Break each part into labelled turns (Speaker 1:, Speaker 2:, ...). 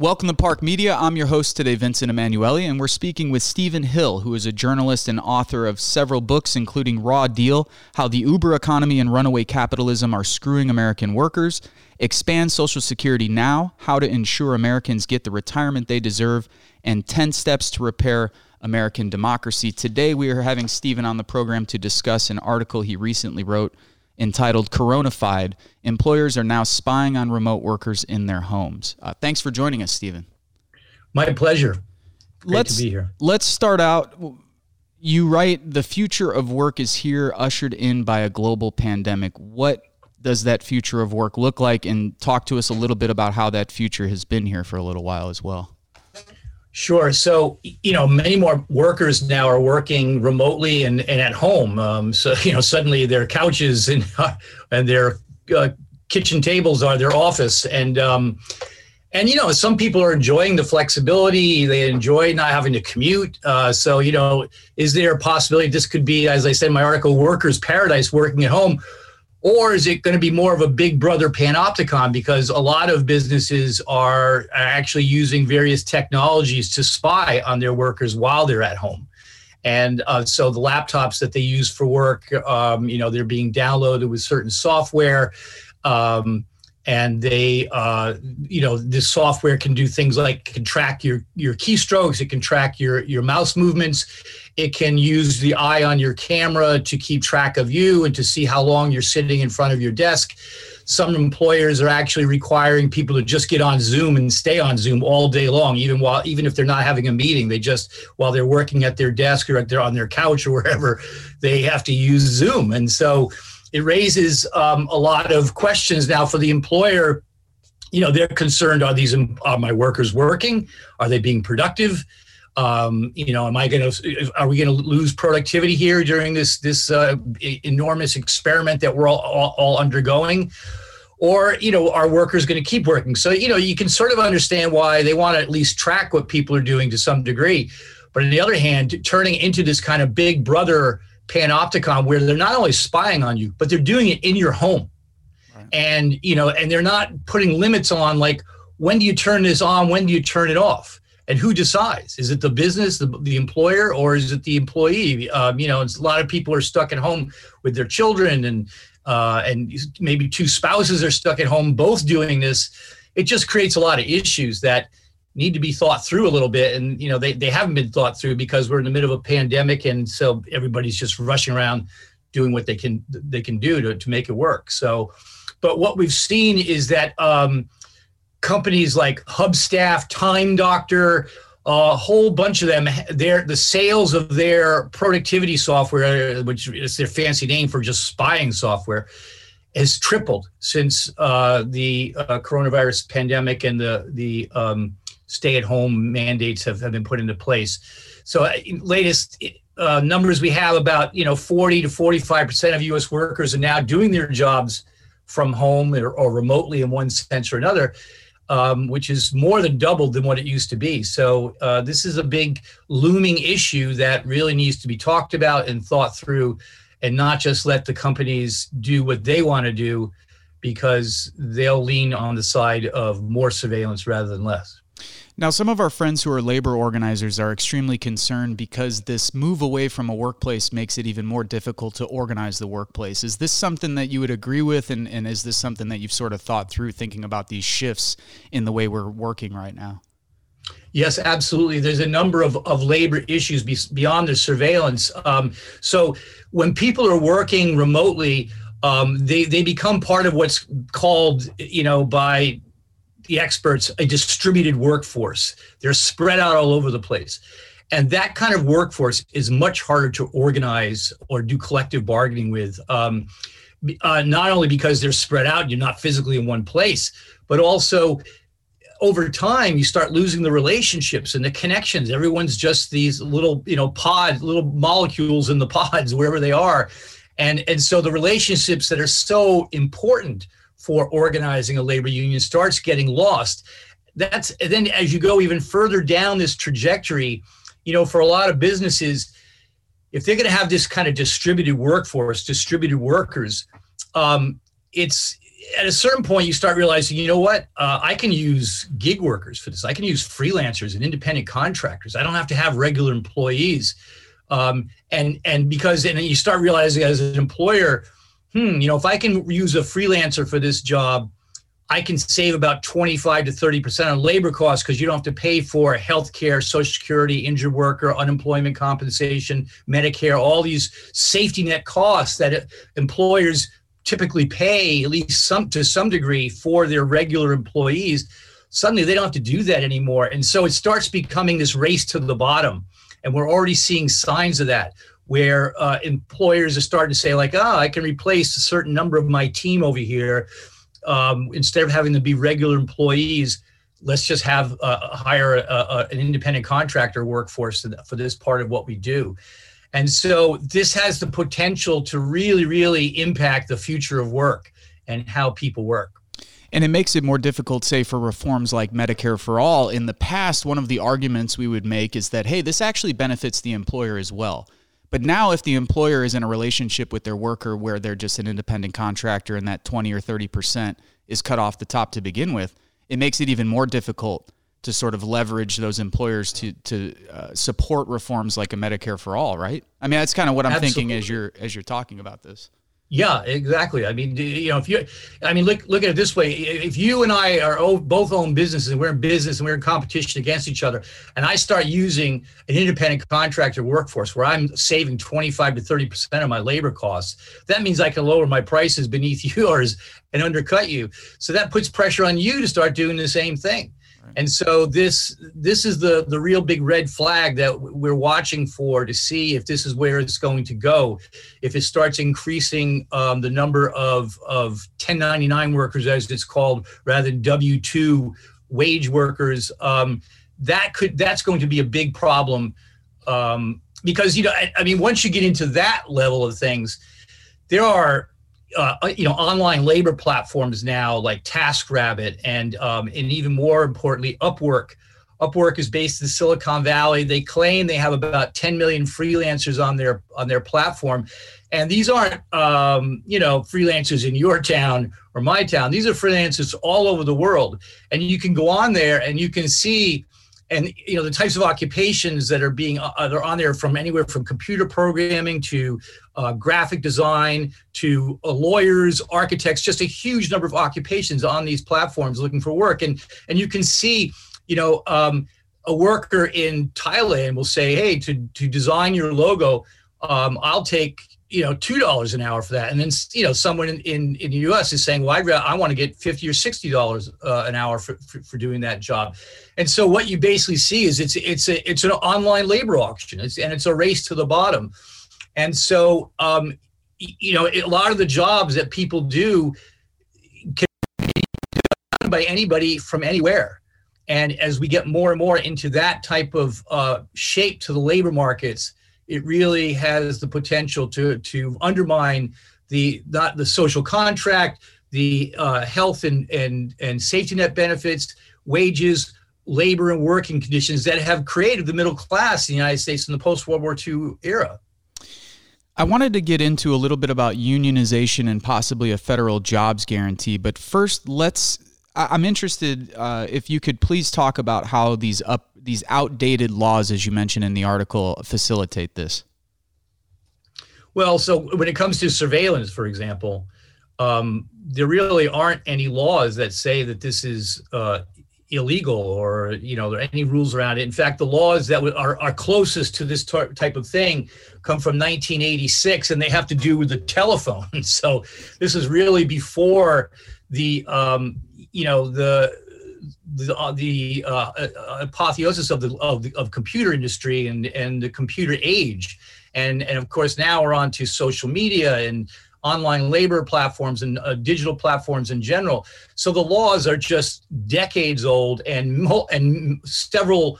Speaker 1: Welcome to Park Media. I'm your host today, Vincent Emanuele, and we're speaking with Steven Hill, who is a journalist and author of several books, including Raw Deal How the Uber Economy and Runaway Capitalism Are Screwing American Workers, Expand Social Security Now How to Ensure Americans Get the Retirement They Deserve, and 10 Steps to Repair American Democracy. Today, we are having Steven on the program to discuss an article he recently wrote entitled Coronafied Employers Are Now Spying on Remote Workers in Their Homes. Uh, thanks for joining us, Steven.
Speaker 2: My pleasure. Great
Speaker 1: let's,
Speaker 2: to be here.
Speaker 1: Let's start out. You write the future of work is here, ushered in by a global pandemic. What does that future of work look like? And talk to us a little bit about how that future has been here for a little while as well.
Speaker 2: Sure. So, you know, many more workers now are working remotely and, and at home. Um, so, you know, suddenly their couches and, and their uh, kitchen tables are their office. And, um, and, you know, some people are enjoying the flexibility. They enjoy not having to commute. Uh, so, you know, is there a possibility this could be, as I said in my article, workers' paradise working at home? Or is it going to be more of a big brother panopticon because a lot of businesses are actually using various technologies to spy on their workers while they're at home? And uh, so the laptops that they use for work, um, you know, they're being downloaded with certain software. Um, and they uh, you know this software can do things like can track your your keystrokes it can track your your mouse movements it can use the eye on your camera to keep track of you and to see how long you're sitting in front of your desk some employers are actually requiring people to just get on zoom and stay on zoom all day long even while even if they're not having a meeting they just while they're working at their desk or at their on their couch or wherever they have to use zoom and so it raises um, a lot of questions now for the employer. You know, they're concerned: Are these are my workers working? Are they being productive? Um, you know, am I going to? Are we going to lose productivity here during this this uh, enormous experiment that we're all, all, all undergoing? Or you know, are workers going to keep working? So you know, you can sort of understand why they want to at least track what people are doing to some degree. But on the other hand, turning into this kind of big brother panopticon where they're not only spying on you, but they're doing it in your home. Right. And, you know, and they're not putting limits on like, when do you turn this on? When do you turn it off? And who decides? Is it the business, the, the employer, or is it the employee? Um, you know, a lot of people are stuck at home with their children, and uh, and maybe two spouses are stuck at home, both doing this. It just creates a lot of issues that need to be thought through a little bit and you know they, they haven't been thought through because we're in the middle of a pandemic and so everybody's just rushing around doing what they can they can do to, to make it work so but what we've seen is that um, companies like hubstaff time doctor a whole bunch of them their the sales of their productivity software which is their fancy name for just spying software has tripled since uh, the uh, coronavirus pandemic and the the um, stay-at-home mandates have, have been put into place. So, uh, latest uh, numbers we have about you know 40 to 45 percent of U.S. workers are now doing their jobs from home or, or remotely in one sense or another. Um, which is more than doubled than what it used to be. So uh, this is a big looming issue that really needs to be talked about and thought through, and not just let the companies do what they want to do, because they'll lean on the side of more surveillance rather than less.
Speaker 1: Now, some of our friends who are labor organizers are extremely concerned because this move away from a workplace makes it even more difficult to organize the workplace. Is this something that you would agree with? And, and is this something that you've sort of thought through thinking about these shifts in the way we're working right now?
Speaker 2: Yes, absolutely. There's a number of, of labor issues be, beyond the surveillance. Um, so when people are working remotely, um, they, they become part of what's called, you know, by the experts a distributed workforce. They're spread out all over the place. And that kind of workforce is much harder to organize or do collective bargaining with. Um, uh, not only because they're spread out, you're not physically in one place, but also over time you start losing the relationships and the connections. Everyone's just these little, you know, pods, little molecules in the pods wherever they are, and and so the relationships that are so important for organizing a labor union starts getting lost. That's then as you go even further down this trajectory, you know, for a lot of businesses, if they're going to have this kind of distributed workforce, distributed workers, um, it's at a certain point, you start realizing, you know what? Uh, I can use gig workers for this. I can use freelancers and independent contractors. I don't have to have regular employees. Um, and and because and you start realizing as an employer, hmm, you know, if I can use a freelancer for this job, I can save about 25 to 30% on labor costs because you don't have to pay for health care, Social Security, injured worker, unemployment compensation, Medicare, all these safety net costs that employers typically pay at least some to some degree for their regular employees. Suddenly they don't have to do that anymore. And so it starts becoming this race to the bottom. And we're already seeing signs of that where uh, employers are starting to say like, oh, I can replace a certain number of my team over here um, instead of having to be regular employees, let's just have uh, hire a, a, an independent contractor workforce for this part of what we do. And so this has the potential to really, really impact the future of work and how people work.
Speaker 1: And it makes it more difficult, say, for reforms like Medicare for All. In the past, one of the arguments we would make is that, hey, this actually benefits the employer as well. But now, if the employer is in a relationship with their worker where they're just an independent contractor and that 20 or 30% is cut off the top to begin with, it makes it even more difficult to sort of leverage those employers to to uh, support reforms like a Medicare for all, right? I mean, that's kind of what I'm Absolutely. thinking as you're as you're talking about this.
Speaker 2: Yeah, exactly. I mean, you know, if you, I mean, look look at it this way: if you and I are both own businesses, and we're in business and we're in competition against each other, and I start using an independent contractor workforce where I'm saving 25 to 30 percent of my labor costs, that means I can lower my prices beneath yours and undercut you. So that puts pressure on you to start doing the same thing. And so this this is the the real big red flag that we're watching for to see if this is where it's going to go. If it starts increasing um, the number of of 1099 workers, as it's called, rather than W two wage workers, um, that could that's going to be a big problem um, because you know I, I mean once you get into that level of things, there are uh, you know online labor platforms now like TaskRabbit and um, and even more importantly Upwork. Upwork is based in Silicon Valley. They claim they have about 10 million freelancers on their on their platform, and these aren't um, you know freelancers in your town or my town. These are freelancers all over the world, and you can go on there and you can see and you know the types of occupations that are being uh, they're on there from anywhere from computer programming to uh, graphic design to uh, lawyers architects just a huge number of occupations on these platforms looking for work. And and you can see you know um, a worker in thailand will say hey to to design your logo um, i'll take you know two dollars an hour for that. And then you know someone in, in, in the us is saying well I'd, i want to get 50 or 60 dollars uh, an hour for, for, for, doing that job. And so what you basically see is it's it's a it's an online labor auction. It's, and it's a race to the bottom. And so um, you know a lot of the jobs that people do can be done by anybody from anywhere. And as we get more and more into that type of uh, shape to the labor markets it really has the potential to to undermine the not the social contract, the uh, health and and and safety net benefits, wages, labor and working conditions that have created the middle class in the United States in the post World War II era.
Speaker 1: I wanted to get into a little bit about unionization and possibly a federal jobs guarantee, but first, let's. I'm interested uh, if you could please talk about how these up these outdated laws, as you mentioned in the article, facilitate this?
Speaker 2: Well, so when it comes to surveillance, for example, um, there really aren't any laws that say that this is uh, illegal or you know there are any rules around it. In fact, the laws that are, are closest to this t- type of thing come from 1986, and they have to do with the telephone. so this is really before the um, you know the the, uh, the uh, uh, apotheosis of the, of the of computer industry and and the computer age, and and of course now we're on to social media and online labor platforms and uh, digital platforms in general. So the laws are just decades old and and several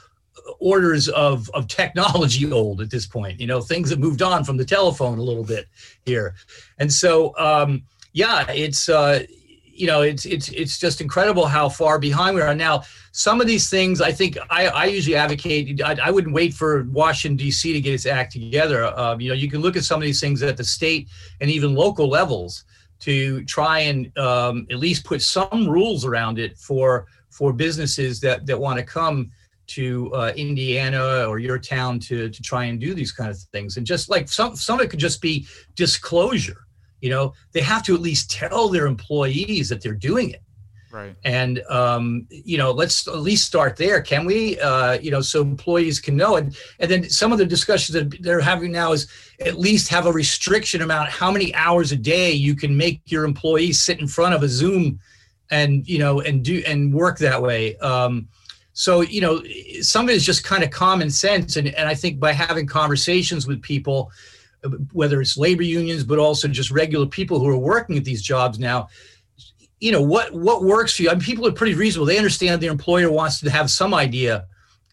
Speaker 2: orders of of technology old at this point. You know things have moved on from the telephone a little bit here, and so. Um, yeah, it's uh, you know, it's it's it's just incredible how far behind we are now. Some of these things, I think, I, I usually advocate. I, I wouldn't wait for Washington D.C. to get its act together. Um, you know, you can look at some of these things at the state and even local levels. to try and um, at least put some rules around it for for businesses that that want to come to uh, Indiana or your town to to try and do these kind of things. And just like some some of it could just be disclosure. You know, they have to at least tell their employees that they're doing it.
Speaker 1: Right.
Speaker 2: And um, you know, let's at least start there, can we? Uh, you know, so employees can know. And and then some of the discussions that they're having now is at least have a restriction about how many hours a day you can make your employees sit in front of a Zoom and you know and do and work that way. Um, so you know, some of it is just kind of common sense, and and I think by having conversations with people, whether it's labor unions, but also just regular people who are working at these jobs now you know what what works for you. I mean, people are pretty reasonable. They understand their employer wants to have some idea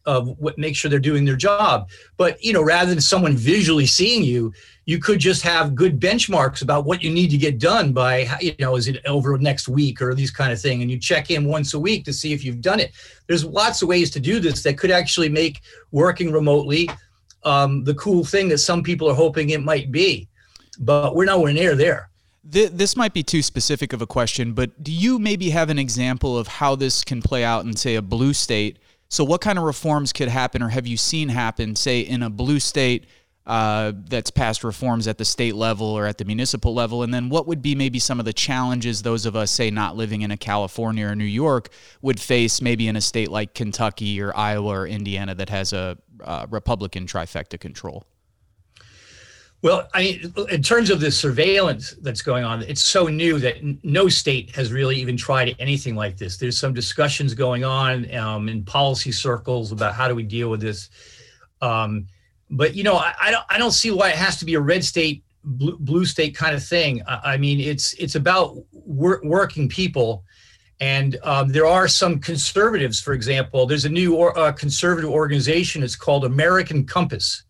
Speaker 2: of what make sure they're doing their job. But you know, rather than someone visually seeing you, you could just have good benchmarks about what you need to get done by you know, is it over next week or these kind of thing, and you check in once a week to see if you've done it. There's lots of ways to do this that could actually make working remotely um, the cool thing that some people are hoping it might be. But we're nowhere near there.
Speaker 1: This might be too specific of a question, but do you maybe have an example of how this can play out in, say, a blue state? So, what kind of reforms could happen, or have you seen happen, say, in a blue state uh, that's passed reforms at the state level or at the municipal level? And then, what would be maybe some of the challenges those of us, say, not living in a California or New York, would face maybe in a state like Kentucky or Iowa or Indiana that has a uh, Republican trifecta control?
Speaker 2: Well, I, mean, in terms of the surveillance that's going on, it's so new that no state has really even tried anything like this. There's some discussions going on um, in policy circles about how do we deal with this. Um, but you know, I, I, don't I don't see why it has to be a red state, blue, blue state kind of thing. I, I mean, it's it's about wor- working people, and um, there are some conservatives, for example. There's a new or, uh, conservative organization. It's called American Compass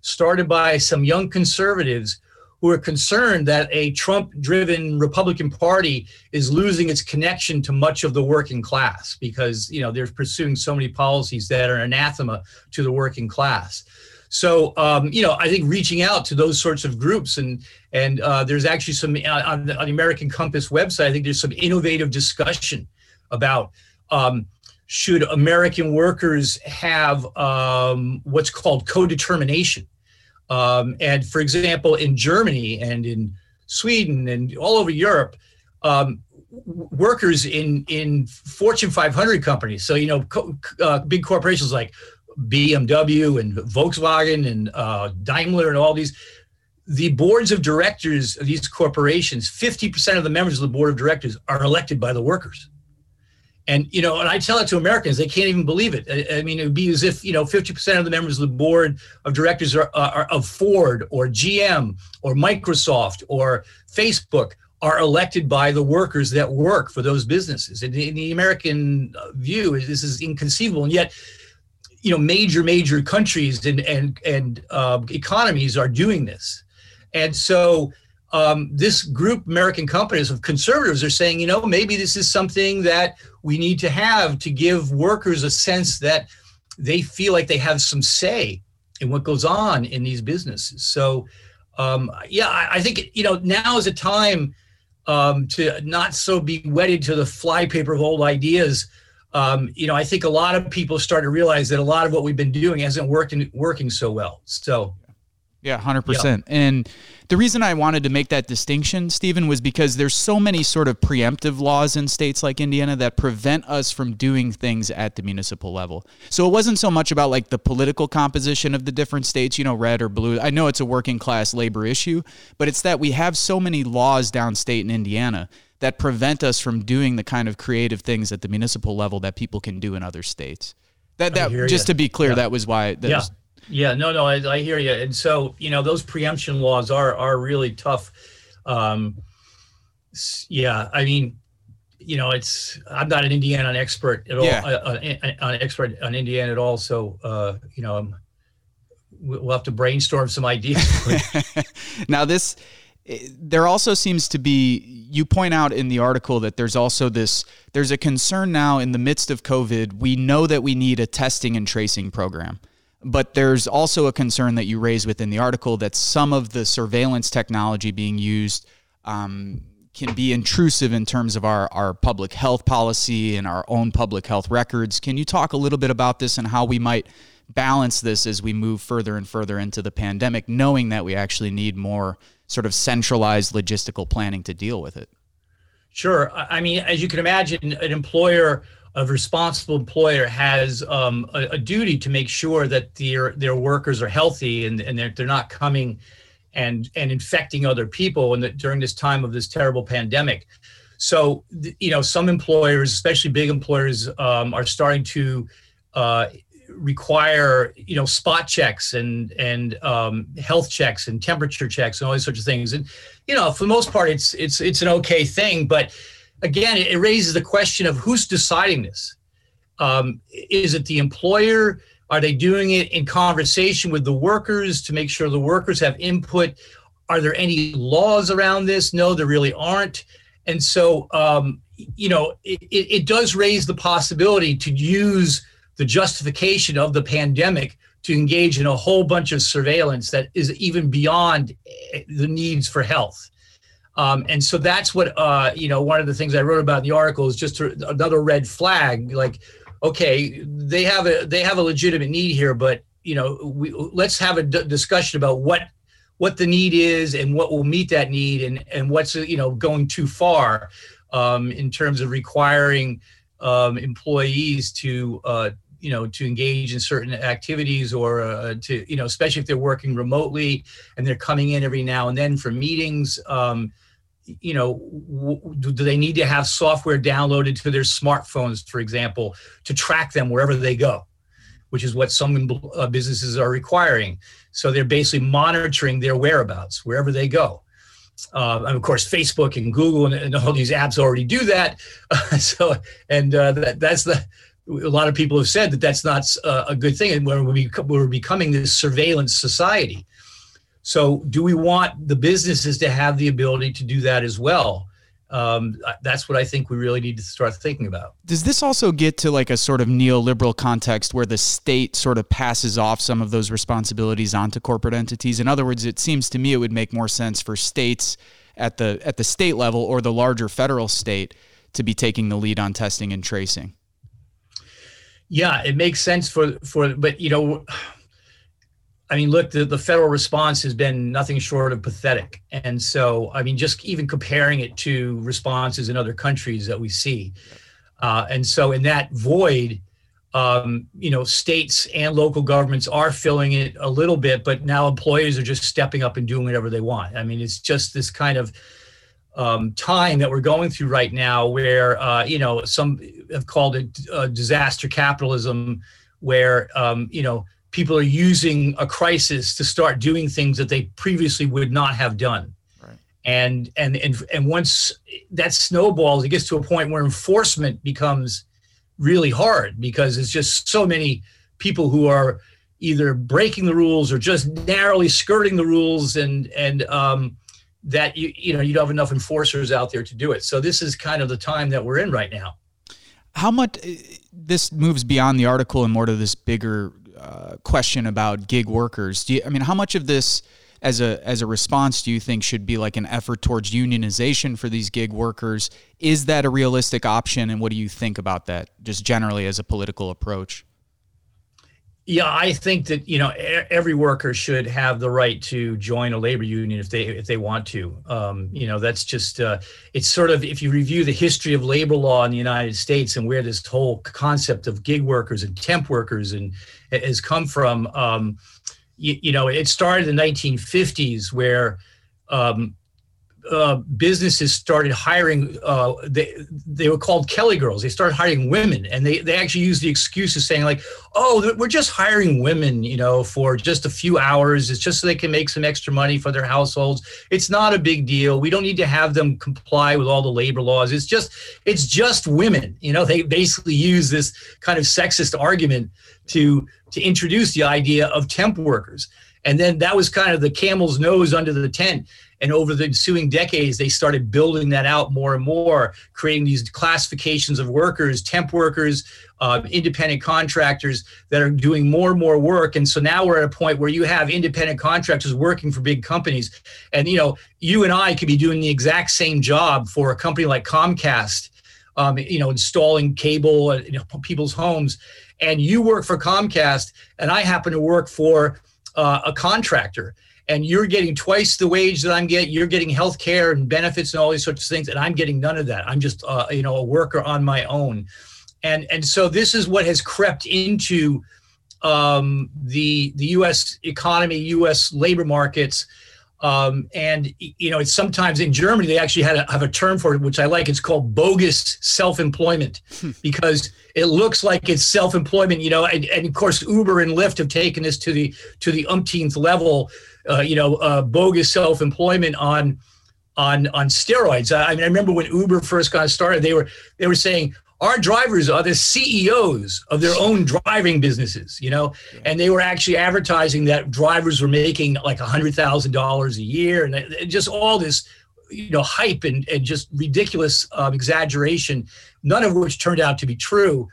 Speaker 2: started by some young conservatives who are concerned that a Trump driven Republican Party is losing its connection to much of the working class because you know they're pursuing so many policies that are anathema to the working class. So um, you know, I think reaching out to those sorts of groups and and uh, there's actually some uh, on the, on the, American Compass website. I think there's some innovative discussion about um, should American workers have um, what's called co-determination um, and for example, in Germany and in Sweden and all over Europe, um, workers in in Fortune 500 companies, so you know, co- uh, big corporations like BMW and Volkswagen and uh, Daimler and all these, the boards of directors of these corporations, 50% of the members of the board of directors are elected by the workers. And you know, and I tell it to Americans, they can't even believe it. I, I mean, it would be as if you know, 50% of the members of the board of directors are, are of Ford or GM or Microsoft or Facebook are elected by the workers that work for those businesses. And in the American view, this is inconceivable. And yet, you know, major major countries and and and uh, economies are doing this. And so um, this group, American Compass of conservatives, are saying, you know, maybe this is something that we need to have to give workers a sense that they feel like they have some say in what goes on in these businesses. So, um, yeah, I, I, think you know now is a time um, to not so be wedded to the flypaper of old ideas. Um, you know, I think a lot of people start to realize that a lot of what we've been doing hasn't worked in, working so well. So,
Speaker 1: yeah, hundred yeah. percent. And the reason I wanted to make that distinction, Steven, was because there's so many sort of preemptive laws in states like Indiana that prevent us from doing things at the municipal level. So it wasn't so much about like the political composition of the different states, you know, red or blue. I know it's a working class labor issue, but it's that we have so many laws downstate in Indiana that prevent us from doing the kind of creative things at the municipal level that people can do in other states. That that just you. to be clear, yeah. that was why that
Speaker 2: yeah.
Speaker 1: was
Speaker 2: yeah, no, no, I, I hear you. And so, you know, those preemption laws are are really tough. Um, yeah, I mean, you know, it's I'm not an Indiana expert at all, yeah. uh, an, uh, an expert on Indiana at all. So, uh, you know, I'm, we'll have to brainstorm some ideas.
Speaker 1: now, this there also seems to be you point out in the article that there's also this there's a concern now in the midst of covid we know that we need a testing and tracing program but there's also a concern that you raise within the article that some of the surveillance technology being used um, can be intrusive in terms of our, our public health policy and our own public health records. Can you talk a little bit about this and how we might balance this as we move further and further into the pandemic, knowing that we actually need more sort of centralized logistical planning to deal with it?
Speaker 2: Sure. I mean, as you can imagine, an employer, a responsible employer, has um, a, a, duty to make sure that their their workers are healthy and, and they're, they're not coming and and infecting other people and during this time of this terrible pandemic. So, you know, some employers, especially big employers, um, are starting to uh, require you know spot checks and and um, health checks and temperature checks and all these sorts of things. And you know, for the most part, it's it's it's an okay thing. But again, it, raises the question of who's deciding this. Um, is it the employer? Are they doing it in conversation with the workers to make sure the workers have input? Are there any laws around this? No, there really aren't. And so, um, you know, it, it does raise the possibility to use the justification of the pandemic to engage in a whole bunch of surveillance that is even beyond eh, the needs for health. Um, and so that's what uh, you know. One of the things I wrote about in the article is just another red flag. Like okay, they have a they have a legitimate need here, but you know, we, let's have a d- discussion about what what the need is and what will meet that need, and and what's you know going too far um, in terms of requiring um, employees to uh, you know to engage in certain activities or uh, to you know especially if they're working remotely and they're coming in every now and then for meetings um, you know, w- do they need to have software downloaded to their smartphones, for example, to track them wherever they go, which is what some uh, businesses are requiring. So they're basically monitoring their whereabouts wherever they go. Uh, and of course, Facebook and Google and, and, all these apps already do that. So, and uh, that, that's the a lot of people have said that that's not uh, a good thing, and we're, we're becoming this surveillance society. So, do we want the businesses to have the ability to do that as well? Um, that's what I think we really need to start thinking about.
Speaker 1: Does this also get to like a sort of neoliberal context where the state sort of passes off some of those responsibilities onto corporate entities? In other words, it seems to me it would make more sense for states at the at the state level or the larger federal state to be taking the lead on testing and tracing.
Speaker 2: Yeah, it makes sense for for but you know I mean, look, the, the federal response has been nothing short of pathetic. And so, I mean, just even comparing it to responses in other countries that we see. Uh, and so, in that void, um, you know, states and local governments are filling it a little bit, but now employers are just stepping up and doing whatever they want. I mean, it's just this kind of um, time that we're going through right now where, uh, you know, some have called it uh, disaster capitalism, where, um, you know, people are using a crisis to start doing things that they previously would not have done. Right. And, and and and once that snowballs, it gets to a point where enforcement becomes really hard because it's just so many people who are either breaking the rules or just narrowly skirting the rules, and and um, that you you know you don't have enough enforcers out there to do it. So this is kind of the time that we're in right now.
Speaker 1: How much this moves beyond the article and more to this bigger uh, question about gig workers. Do you, I mean, how much of this as a as a response do you think should be like an effort towards unionization for these gig workers? Is that a realistic option, and what do you think about that, just generally as a political approach?
Speaker 2: Yeah, I think that you know every worker should have the right to join a labor union if they if they want to. Um, you know, that's just uh, it's sort of if you review the history of labor law in the United States and where this whole concept of gig workers and temp workers and has come from. Um, you, you, know, it started in the 1950s where um, uh, businesses started hiring uh, they they were called kelly girls. They started hiring women and they they actually used the excuse of saying like oh we're just hiring women you know for just a few hours. It's just so they can make some extra money for their households. It's not a big deal. We don't need to have them comply with all the labor laws. It's just it's just women. You know they basically use this kind of sexist argument to to introduce the idea of temp workers. And then that was kind of the camel's nose under the tent and over the ensuing decades, they started building that out more and more, creating these classifications of workers, temp workers, uh, independent contractors that are doing more and more work. And so now we're at a point where you have independent contractors working for big companies. And, you know, you and I could be doing the exact same job for a company like Comcast, um, you know, installing cable in you know, people's homes. And you work for Comcast, and I happen to work for uh, a contractor and you're getting twice the wage that I'm getting. You're getting health care and benefits and all these sorts of things, and I'm getting none of that. I'm just, uh, you know, a worker on my own, and and so this is what has crept into um, the the U.S. economy, U.S. labor markets. Um, and you know, it's sometimes in Germany they actually had a, have a term for it, which I like. It's called bogus self-employment hmm. because it looks like it's self-employment. You know, and, and of course Uber and Lyft have taken this to the to the umpteenth level uh, you know, uh, bogus self-employment on on on steroids. I, I, mean, I remember when Uber first got started, they were they were saying our drivers are the CEOs of their own driving businesses, you know, and they were actually advertising that drivers were making like a hundred thousand dollars a year, and just all this, you know, hype and and just ridiculous um, exaggeration, none of which turned out to be true.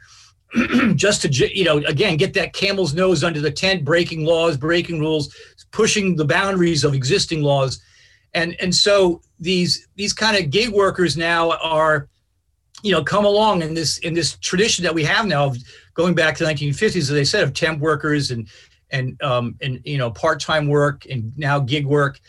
Speaker 2: just to you know again get that camel's nose under the tent breaking laws breaking rules pushing the boundaries of existing laws. And and so these these kind of gig workers now are you know come along in this in this tradition that we have now of going back to the 1950s as they said of temp workers and and um and you know part-time work and now gig work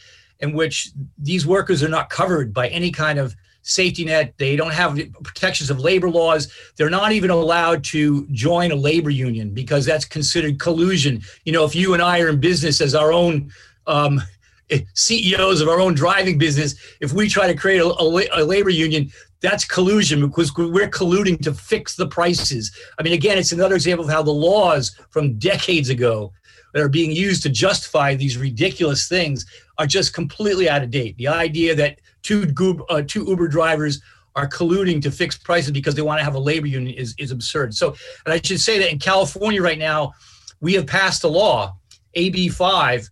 Speaker 2: in which these workers are not covered by any kind of safety net. They don't have protections of labor laws. They're not even allowed to join a labor union because that's considered collusion. You know, if you and I are in business as our own um, CEOs of our own driving business, if we try to create a, a, a labor union, that's collusion because we're colluding to fix the prices. I mean, again, it's another example of how the laws from decades ago that are being used to justify these ridiculous things are just completely out of date. The idea that two, uh, two Uber drivers are colluding to fix prices because they want to have a labor union is, is absurd. So, and I should say that in California right now, we have passed a law, AB 5,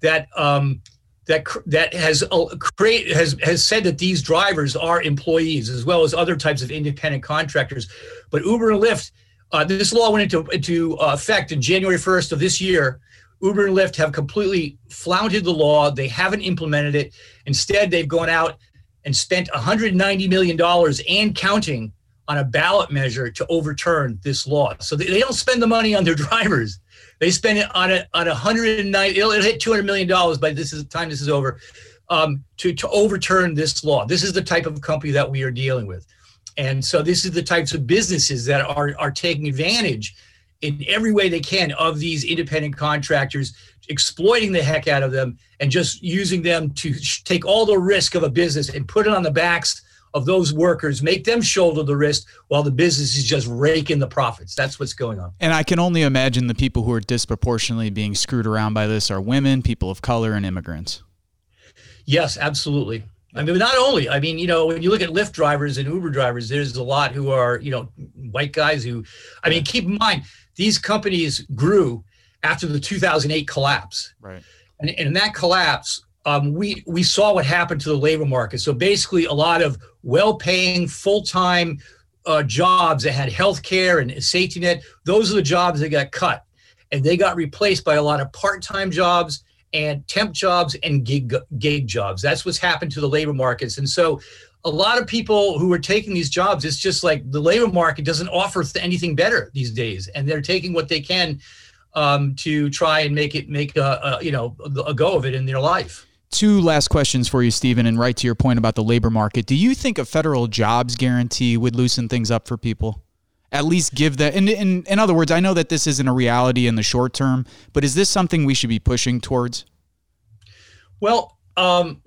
Speaker 2: that um, that that has uh, create has has said that these drivers are employees as well as other types of independent contractors. But Uber and Lyft, uh, this law went into into uh, effect in January 1st of this year, Uber and Lyft have completely flouted the law. They haven't implemented it. Instead, they've gone out and spent $190 million and counting on a ballot measure to overturn this law. So they, don't spend the money on their drivers. They spend it on a on 190. It'll, it'll hit 200 million dollars by this is the time this is over um, to to overturn this law. This is the type of company that we are dealing with, and so this is the types of businesses that are are taking advantage in every way they can of these independent contractors, exploiting the heck out of them and just using them to take all the risk of a business and put it on the backs of those workers, make them shoulder the risk while the business is just raking the profits. That's what's going on.
Speaker 1: And I can only imagine the people who are disproportionately being screwed around by this are women, people of color, and immigrants.
Speaker 2: Yes, absolutely. I mean, not only, I mean, you know, when you look at Lyft drivers and Uber drivers, there's a lot who are, you know, white guys who, I mean, keep in mind, these companies grew after the 2008 collapse.
Speaker 1: Right.
Speaker 2: And, and in that collapse, um, we we saw what happened to the labor market. So basically, a lot of well-paying, full-time uh, jobs that had health care and safety net. Those are the jobs that got cut, and they got replaced by a lot of part-time jobs and temp jobs and gig gig jobs. That's what's happened to the labor markets. And so, a lot of people who are taking these jobs, it's just like the labor market doesn't offer anything better these days, and they're taking what they can um, to try and make it make a, a you know a go of it in their life.
Speaker 1: Two last questions for you, Steven, and right to your point about the labor market. Do you think a federal jobs guarantee would loosen things up for people? At least give that. In, in, in other words, I know that this isn't a reality in the short term, but is this something we should be pushing towards?
Speaker 2: Well, um,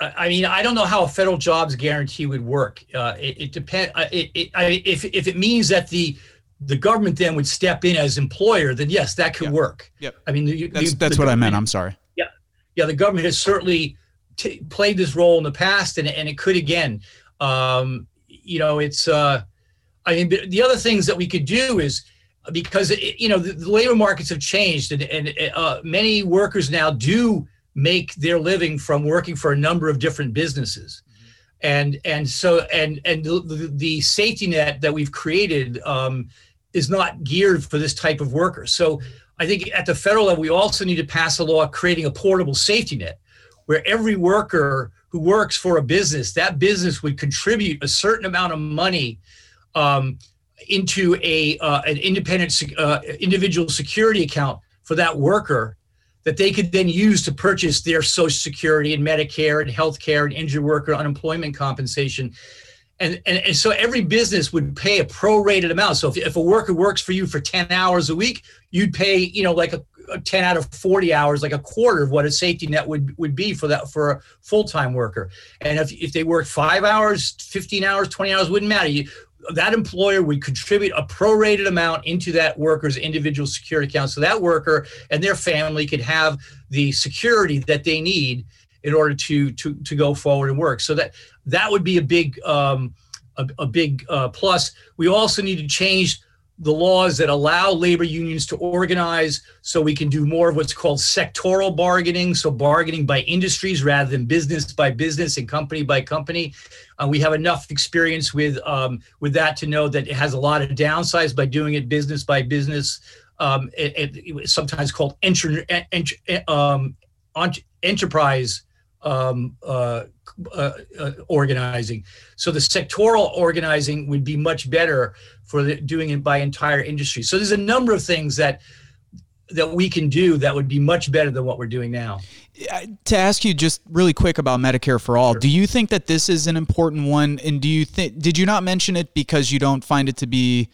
Speaker 2: I mean, I don't know how a federal jobs guarantee would work. Uh, it, it depends. It, it, I, if if it means that the the government then would step in as employer, then yes, that could work.
Speaker 1: Yep.
Speaker 2: I mean,
Speaker 1: the, that's the, that's the what I meant. I'm sorry.
Speaker 2: Yeah. The government has certainly t- played this role in the past, and and it could again. Um, you know, it's. Uh, I mean, the other things that we could do is because it, you know the, the, labor markets have changed, and and uh, many workers now do make their living from working for a number of different businesses. Mm-hmm. And, and so and and the, the safety net that we've created um, is not geared for this type of worker. So I think at the federal level, we also need to pass a law creating a portable safety net where every worker who works for a business, that business would contribute a certain amount of money um, into a uh, an independent uh, individual security account for that worker that they could then use to purchase their social security and medicare and health care and injured worker unemployment compensation and, and, and so every business would pay a prorated amount. So if, if a worker works for you for 10 hours a week you'd pay you know like a, a 10 out of 40 hours like a quarter of what a safety net would, would be for that for a full-time worker. And if, if they work five hours 15 hours 20 hours wouldn't matter. You, that employer would contribute a prorated amount into that worker's individual security account. So that worker and their family could have the security that they need in order to to to go forward and work. So that that would be a big um, a, a big uh, plus. We also need to change the laws that allow labor unions to organize so we can do more of what's called sectoral bargaining so bargaining by industries rather than business by business and company by company. Uh, we have enough experience with um, with that to know that it has a lot of downsides by doing it business by business um, it, it, sometimes called um, enterprise um, uh, uh, uh, organizing. So the sectoral organizing would be much better for the, doing it by entire industry. So there's a number of things that that we can do that would be much better than what we're doing now.
Speaker 1: To ask you just really quick about Medicare for all, sure. do you think that this is an important one? And do you think did you not mention it because you don't find it to be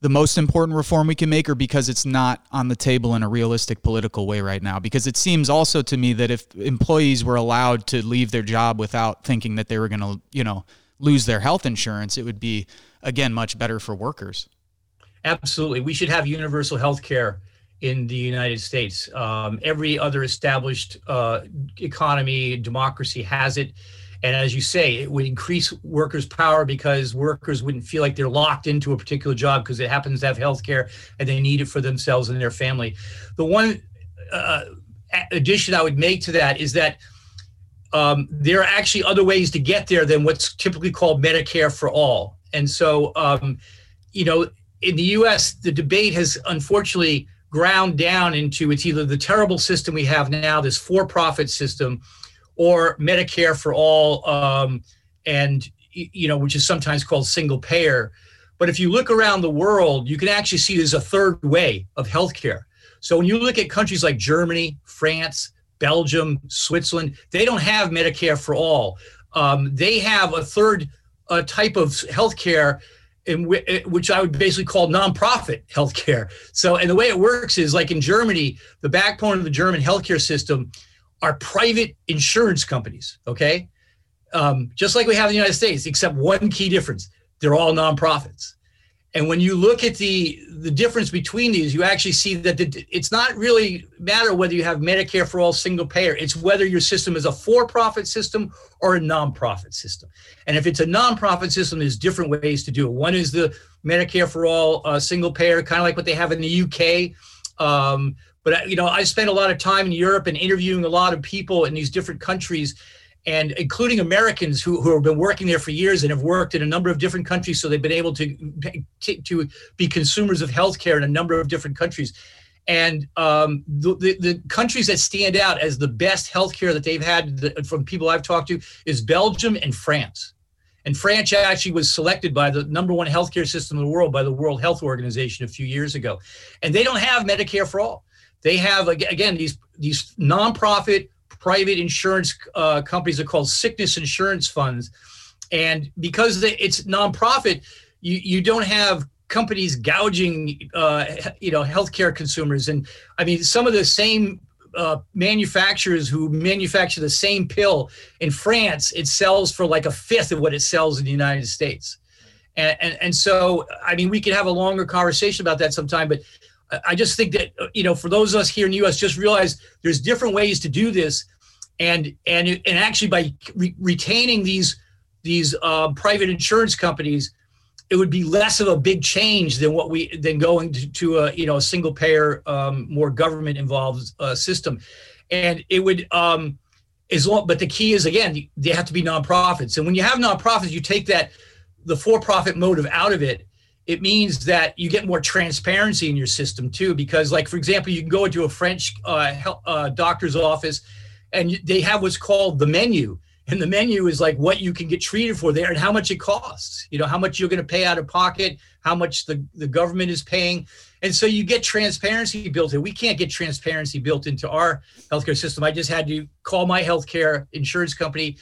Speaker 1: the most important reform we can make or because it's not on the table in a realistic political way right now? Because it seems also to me that if employees were allowed to leave their job without thinking that they were going to you know lose their health insurance it would be again much better for workers.
Speaker 2: Absolutely. We should have universal health care in the united states. Um, every other established uh, economy democracy has it and as you say, it would increase workers' power because workers wouldn't feel like they're locked into a particular job because it happens to have health care and they need it for themselves and their family. The one uh, addition I would make to that is that um, there are actually other ways to get there than what's typically called Medicare for all. And so, um, you know, in the US, the debate has unfortunately ground down into it's either the terrible system we have now, this for profit system or Medicare for all, um, and you know, which is sometimes called single payer. But if you look around the world, you can actually see there's a third way of healthcare. So when you look at countries like Germany, France, Belgium, Switzerland, they don't have Medicare for all. Um, they have a third uh, type of healthcare in w- eh, which I would basically call nonprofit healthcare. So, and the way it works is like in Germany, the backbone of the German healthcare system are private insurance companies, okay? Um, just like we have in the United States, except one key difference they're all nonprofits. And when you look at the the difference between these, you actually see that the, it's not really matter whether you have Medicare for all single payer. It's whether your system is a for-profit system or a nonprofit system. And if it's a nonprofit system, there's different ways to do it. One is the Medicare for all uh, single payer, kind of like what they have in the UK. Um, but you know, I spent a lot of time in Europe and interviewing a lot of people in these different countries, and including Americans who, who have been working there for years and have worked in a number of different countries. So they've been able to to, to be consumers of healthcare in a number of different countries. And um, the, the, the, countries that stand out as the best healthcare that they've had the, from people I've talked to is Belgium and France. And France actually was selected by the number one healthcare system in the world by the World Health Organization a few years ago. And they don't have Medicare for all. They have again these these nonprofit private insurance uh, companies are called sickness insurance funds, and because it's nonprofit, you you don't have companies gouging uh, you know healthcare consumers. And I mean some of the same uh, manufacturers who manufacture the same pill in France, it sells for like a fifth of what it sells in the United States. And, and, and so, I mean, we could have a longer conversation about that sometime, but I just think that you know, for those of us here in the U.S., just realize there's different ways to do this, and and and actually by re- retaining these these uh, private insurance companies, it would be less of a big change than what we than going to, to a you know a single payer, um, more government involved uh, system. and it would um, as long. But the key is again, they have to be nonprofits, and when you have nonprofits, you take that the for-profit motive out of it. It means that you get more transparency in your system too, because like for example, you can go into a French uh, health, uh, doctor's office, and they have what's called the menu. And the menu is like what you can get treated for there and how much it costs. You know how much you're going to pay out of pocket how much the, the government is paying. And so you get transparency built in. We can't get transparency built into our healthcare system. I just had to call my healthcare insurance company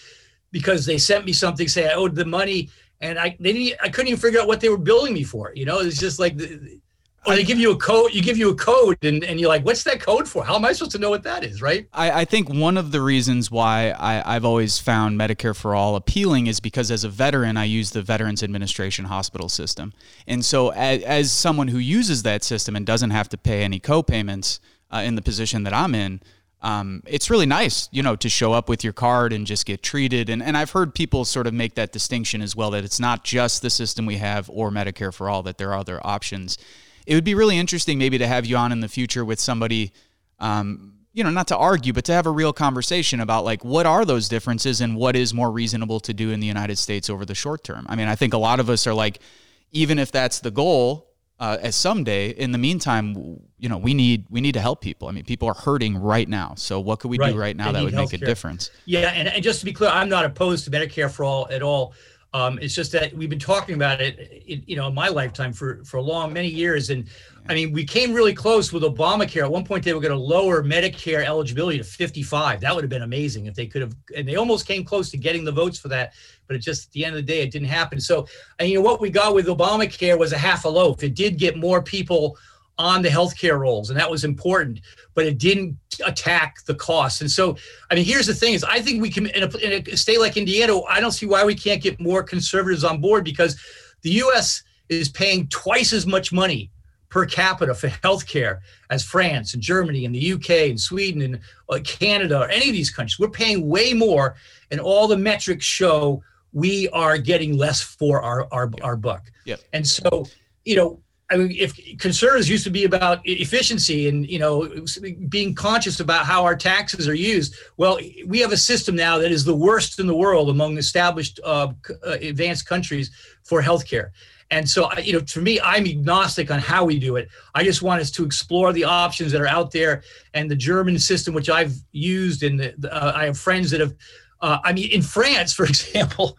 Speaker 2: because they sent me something saying i owed the money and i they didn't, i couldn't even figure out what they were billing me for you know? It's just like the, or they give you a code you give you a code and, and you're like what's that code for? How am i supposed to know what that is? Right?
Speaker 1: I, I think one of the reasons why I, i've always found medicare for all appealing is because as a veteran i use the veterans administration hospital system. And so as, as someone who uses that system and doesn't have to pay any co-payments uh, in the position that i'm in um, it's really nice, you know, to show up with your card and just get treated. And, and I've heard people sort of make that distinction as well that it's not just the system we have or Medicare for all, that there are other options it would be really interesting maybe to have you on in the future with somebody um, you know not to argue but to have a real conversation about like what are those differences and what is more reasonable to do in the united states over the short term i mean i think a lot of us are like even if that's the goal uh, as someday in the meantime you know we need we need to help people. I mean people are hurting right now. So what could we right. do right. now they that would make a difference?
Speaker 2: Yeah and, and just to be clear i'm not opposed to medicare for all at all um, it's just that we've been talking about it, in, you know, in my lifetime for for a long many years, and I mean, we came really close with Obamacare. At one point, they were going to lower Medicare eligibility to 55. That would have been amazing if they could have, and they almost came close to getting the votes for that. But it just at the end of the day, it didn't happen. So, and you know what we got with Obamacare was a half a loaf. It did get more people on the healthcare rolls, and that was important, but it didn't attack the costs. And so, I mean, here's the thing: is I think we can in a, in a state like Indiana, I don't see why we can't get more conservatives on board because the U.S. is paying twice as much money per capita for healthcare as France and Germany and the UK and Sweden and uh, Canada or any of these countries. We're paying way more, and all the metrics show we are getting less for our our, our buck.
Speaker 1: Yep.
Speaker 2: And so, you know, I mean, if concerns used to be about efficiency and you know being conscious about how our taxes are used, well, we have a system now that is the worst in the world among established uh, uh, advanced countries for healthcare. And so, you know, for me, I'm agnostic on how we do it. I just want us to explore the options that are out there, and the German system, which I've used, and uh, I have friends that have. Uh, I mean, in France, for example,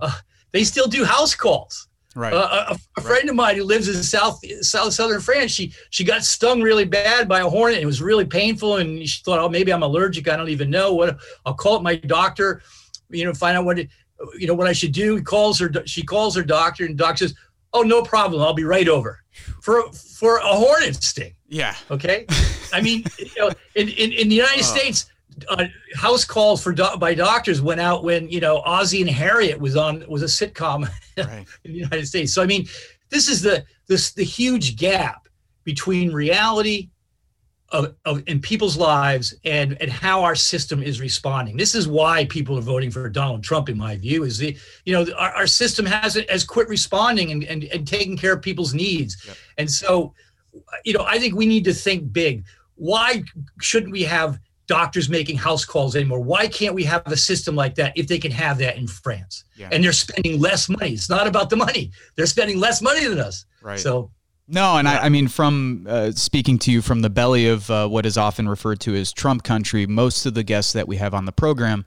Speaker 2: uh, they still do house calls
Speaker 1: Right.
Speaker 2: Uh, a, a, friend of mine who lives in South South Southern France, she she got stung really bad by a hornet. It was really painful, and she thought, oh, maybe I'm allergic. I don't even know what. I'll call up my doctor, you know, find out what it, you know what I should do. He calls her. She calls her doctor, and doctor says, oh, no problem. I'll be right over for for a hornet sting.
Speaker 1: Yeah.
Speaker 2: Okay. I mean, you know, in, in, in the United oh. States, uh, house calls for do- by doctors went out when you know Ozzie and Harriet was on was a sitcom right. in the United States. So I mean, this is the this the huge gap between reality of, of in people's lives and and how our system is responding. This is why people are voting for Donald Trump, in my view, is the you know our, our system hasn't has quit responding and, and and taking care of people's needs, yep. and so you know I think we need to think big. Why shouldn't we have doctors making house calls anymore. Why can't we have a system like that if they can have that in France? Yeah. And they're spending less money. It's not about the money. They're spending less money than us.
Speaker 1: Right.
Speaker 2: So
Speaker 1: no, and yeah. I, I, mean, from uh, speaking to you from the belly of uh, what is often referred to as Trump country, most of the guests that we have on the program,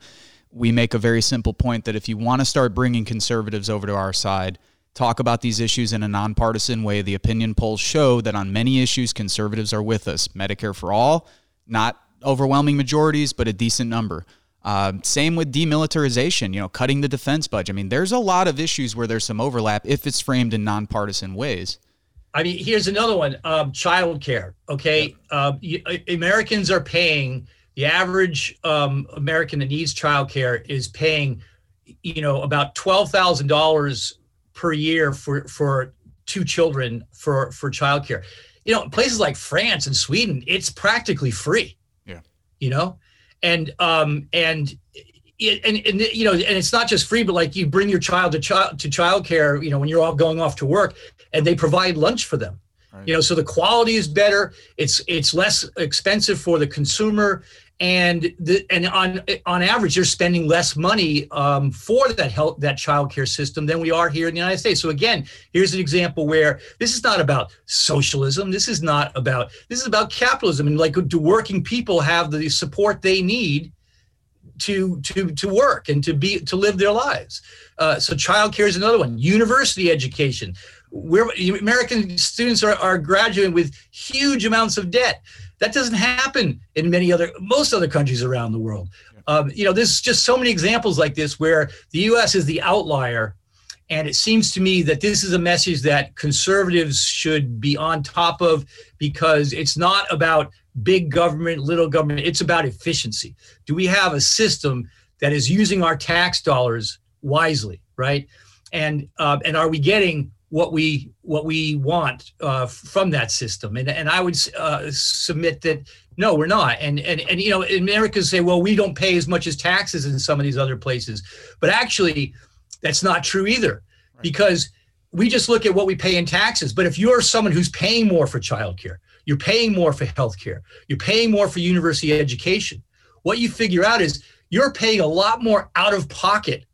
Speaker 1: we make a very simple point that if you want to start bringing conservatives over to our side, talk about these issues in a nonpartisan way. The opinion polls show that on many issues, conservatives are with us. Medicare for all, not overwhelming majorities, but a decent number. Uh, same with demilitarization, you know, cutting the defense budget. I mean, there's a lot of issues where there's some overlap if it's framed in nonpartisan ways.
Speaker 2: I mean, here's another one: um, child care. Okay, uh, Americans are paying the average um, American that needs child care is paying, you know, about twelve thousand dollars per year for for two children for for child care. You know, places like France and Sweden, it's practically free you know, and um and it, and, and you know and it's not just free but like you bring your child to child to childcare you know when you're all going off to work and they provide lunch for them. Right. you know so the quality is better. It's it's less expensive for the consumer and the, and on on average they're spending less money um, for that health that child care system than we are here in the United States. So again, here's an example where this is not about socialism. This is not about this is about capitalism and like do working people have the support they need to to to work and to be to live their lives. Uh, so child care is another one. University education. Where American students are, are graduating with huge amounts of debt that doesn't happen in many other, most other countries around the world. Um, you know, there's just so many examples like this where the U.S. is the outlier, and it seems to me that this is a message that conservatives should be on top of because it's not about big government, little government. It's about efficiency. Do we have a system that is using our tax dollars wisely, right? And uh, and are we getting what we what we want uh, from that system. And and I would uh, submit that no, we're not. And and and you know, Americans say, well, we don't pay as much as taxes in some of these other places, but actually, that's not true either, right. because we just look at what we pay in taxes. But if you're someone who's paying more for childcare, you're paying more for healthcare, you're paying more for university education, what you figure out is you're paying a lot more out of pocket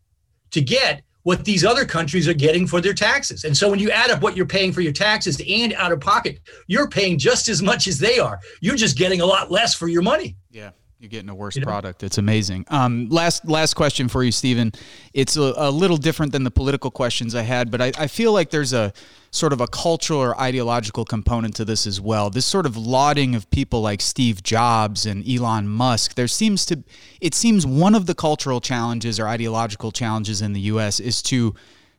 Speaker 2: to get what these other countries are getting for their taxes. And so when you add up what you're paying for your taxes and out of pocket, you're paying just as much as they are. You're just getting a lot less for your money.
Speaker 1: Yeah. You're getting a worse you know? product. It's amazing. Um, last last question for you, Steven. It's a, a, little different than the political questions I had, but I, I feel like there's a sort of a cultural or ideological component to this as well. This sort of lauding of people like Steve Jobs and Elon Musk. There seems to it seems one of the cultural challenges or ideological challenges in the U.S. is to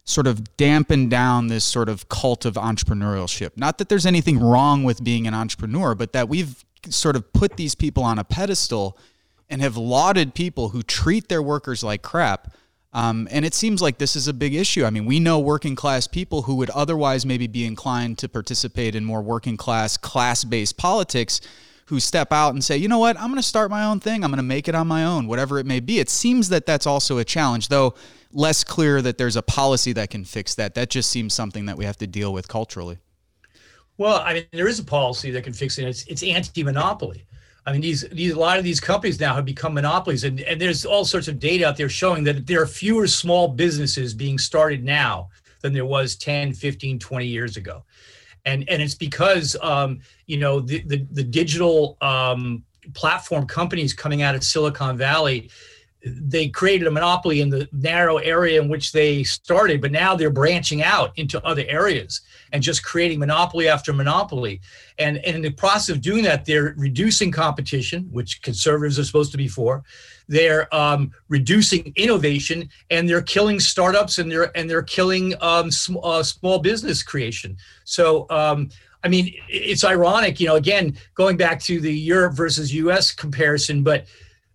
Speaker 1: sort of dampen down this sort of cult of entrepreneurship. Not that there's anything wrong with being an entrepreneur, but that we've sort of put these people on a pedestal and have lauded people who treat their workers like crap. Um, and it seems like this is a big issue. I mean, we know working class people who would otherwise maybe be inclined to participate in more working class, class based politics who step out and say, you know what, I'm going to start my own thing. I'm going to make it on my own, whatever it may be. It seems that that's also a challenge, though less clear that there's a policy that can fix that. That just seems something that we have to deal with culturally.
Speaker 2: Well, I mean, there is a policy that can fix it. It's, it's anti-monopoly. I mean, these these a lot of these companies now have become monopolies, and, and there's all sorts of data out there showing that there are fewer small businesses being started now than there was 10, 15, 20 years ago. And and it's because um, you know the the, the digital um, platform companies coming out of Silicon Valley they created a monopoly in the narrow area in which they started, but now they're branching out into other areas and just creating monopoly after monopoly. And, and in the process of doing that, they're reducing competition, which conservatives are supposed to be for. They're um, reducing innovation, and they're killing startups, and they're and they're killing um, sm- uh, small business creation. So. Um, I mean, it's ironic, you know, again, going back to the Europe versus US comparison, but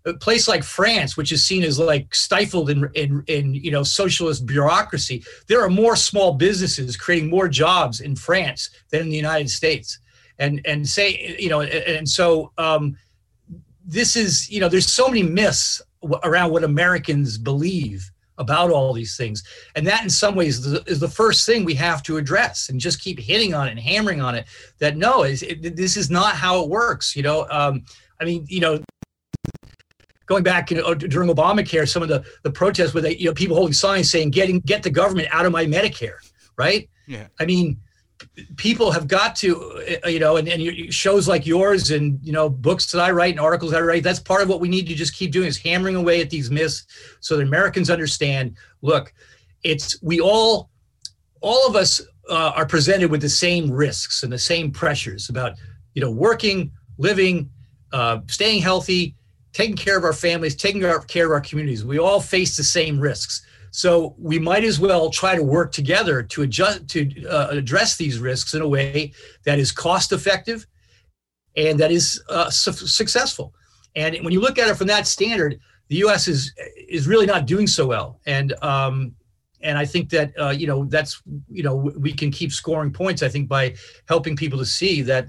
Speaker 2: a place like France, which is seen as like stifled in, in, in you know socialist bureaucracy, there are more small businesses creating more jobs in France than in the United States. And and say you know and so um, this is you know there's so many myths around what Americans believe about all these things, and that in some ways is the first thing we have to address and just keep hitting on it and hammering on it. That no, is this is not how it works. You know, um, I mean, you know, going back you know, during Obamacare, some of the, the protests where they, you know, people holding signs saying, getting, get the government out of my Medicare, right?
Speaker 1: Yeah.
Speaker 2: I mean, people have got to, uh, you know, and, and shows like yours and, you know, books that I write and articles I write, that's part of what we need to just keep doing is hammering away at these myths so that Americans understand, look, it's, we all, all of us uh, are presented with the same risks and the same pressures about, you know, working, living, uh, staying healthy, taking care of our families, taking care of our communities. We all face the same risks. So we might as well try to work together to adjust to uh, address these risks in a way that is cost effective and that is uh, su- successful. And when you look at it from that standard, the U.S. is is really not doing so well. And um, and I think that uh, you know that's you know we can keep scoring points. I think by helping people to see that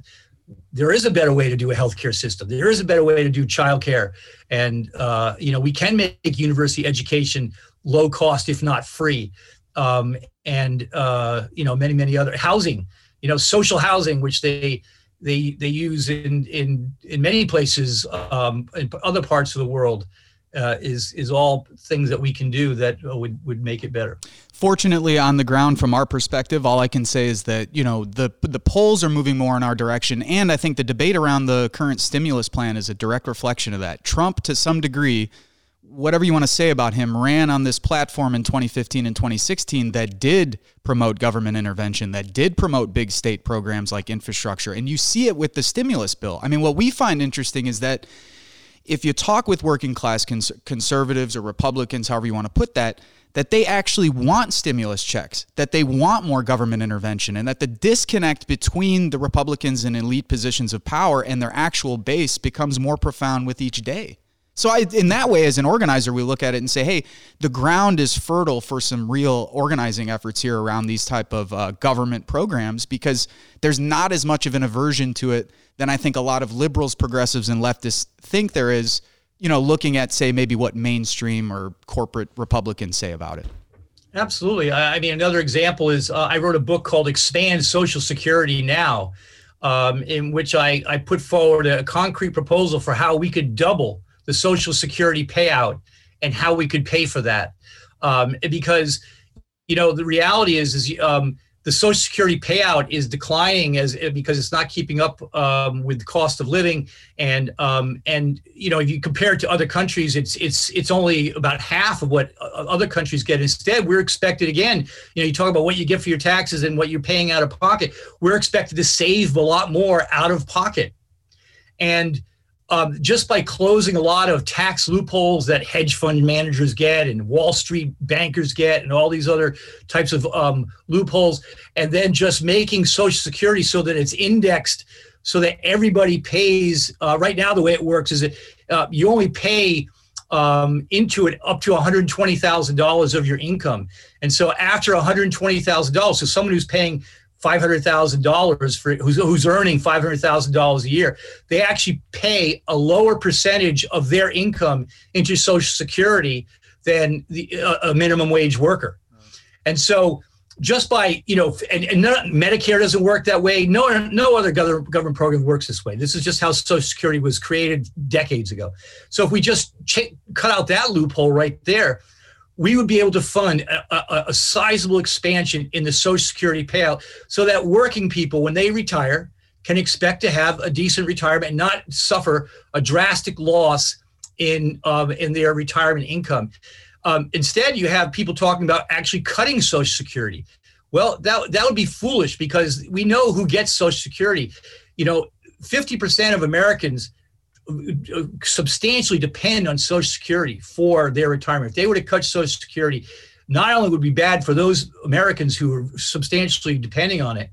Speaker 2: there is a better way to do a healthcare system. There is a better way to do childcare, and uh, you know we can make university education low cost, if not free, um, and uh, you know many many other housing. You know, social housing, which they they they use in in in many places um, in other parts of the world uh, is is all things that we can do that would would make it better.
Speaker 1: Fortunately, on the ground, from our perspective, all I can say is that you know the the polls are moving more in our direction, and I think the debate around the current stimulus plan is a direct reflection of that. Trump, to some degree, whatever you want to say about him, ran on this platform in 2015 and 2016 that did promote government intervention, that did promote big state programs like infrastructure, and you see it with the stimulus bill. I mean, what we find interesting is that if you talk with working class cons- conservatives or Republicans, however you want to put that, that they actually want stimulus checks, that they want more government intervention, and that the disconnect between the Republicans in elite positions of power and their actual base becomes more profound with each day. So, I, in that way, as an organizer, we look at it and say, "Hey, the ground is fertile for some real organizing efforts here around these type of uh, government programs because there's not as much of an aversion to it than I think a lot of liberals, progressives, and leftists think there is." You know, looking at say maybe what mainstream or corporate Republicans say about it.
Speaker 2: Absolutely. I mean, another example is uh, I wrote a book called "Expand Social Security Now," um, in which I I put forward a concrete proposal for how we could double the Social Security payout and how we could pay for that. Um, because, you know, the reality is, is um, the Social Security payout is declining as because it's not keeping up um, with the cost of living, and um, and you know if you compare it to other countries, it's it's it's only about half of what other countries get. Instead, we're expected again. You know, you talk about what you get for your taxes and what you're paying out of pocket. We're expected to save a lot more out of pocket, and um, just by closing a lot of tax loopholes that hedge fund managers get and Wall Street bankers get and all these other types of um, loopholes, and then just making Social Security so that it's indexed so that everybody pays. Uh, right now, the way it works is that uh, you only pay um, into it up to $120,000 of your income. And so after $120,000, so someone who's paying five hundred thousand dollars for who's, who's earning five hundred thousand dollars a year, they actually pay a lower percentage of their income into Social Security than the, uh, a minimum wage worker, and so just by you know, and, and not, Medicare doesn't work that way. No, no other government government program works this way. This is just how Social Security was created decades ago. So if we just ch- cut out that loophole right there, we would be able to fund a, a, a, sizable expansion in the Social Security payout so that working people, when they retire, can expect to have a decent retirement and not suffer a drastic loss in um, in their retirement income. Um, instead, you have people talking about actually cutting Social Security. Well, that that would be foolish because we know who gets Social Security. You know, 50% of Americans substantially depend on Social Security for their retirement. If they were to cut Social Security, not only would be bad for those Americans who are substantially depending on it,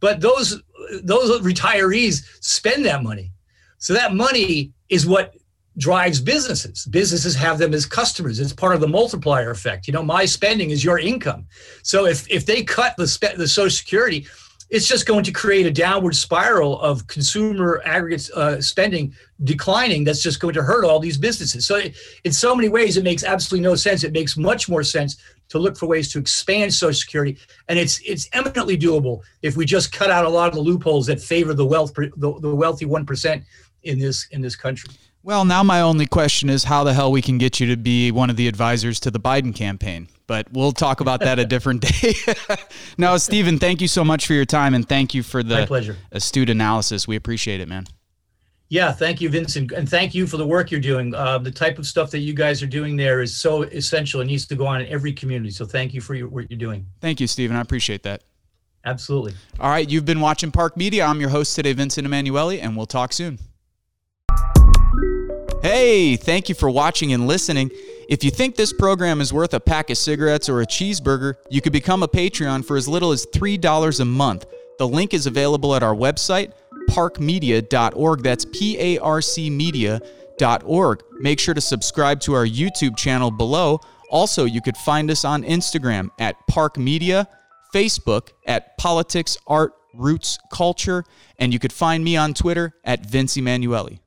Speaker 2: but those those retirees spend that money. So that money is what drives businesses. Businesses have them as customers. It's part of the multiplier effect. You know, my spending is your income. So if if they cut the the Social Security, it's just going to create a downward spiral of consumer aggregate uh, spending declining that's just going to hurt all these businesses. So it, in so many ways it makes absolutely no sense. It makes much more sense to look for ways to expand social security and it's it's eminently doable if we just cut out a lot of the loopholes that favor the wealth the, the wealthy 1% in this in this country
Speaker 1: well, now my only question is how the hell we can get you to be one of the advisors to the Biden campaign. But we'll talk about that a different day. now, Steven, thank you so much for your time and thank you for the
Speaker 2: pleasure.
Speaker 1: astute analysis. We appreciate it, man.
Speaker 2: Yeah, thank you, Vincent, and thank you for the work you're doing. Uh, the type of stuff that you guys are doing there is so essential and needs to go on in every community. So thank you for your, what you're doing.
Speaker 1: Thank you, Steven. I appreciate that.
Speaker 2: Absolutely.
Speaker 1: All right, you've been watching PARC Media. I'm your host today, Vincent Emanuele, and we'll talk soon. Hey, thank you for watching and listening. If you think this program is worth a pack of cigarettes or a cheeseburger, you could become a Patreon for as little as $3 a month. The link is available at our website, parcmedia.org. That's P A R C media.org. Make sure to subscribe to our YouTube channel below. Also, you could find us on Instagram at PARC Media, Facebook at Politics, Art, Roots, Culture, and you could find me on Twitter at Vince Emanuele.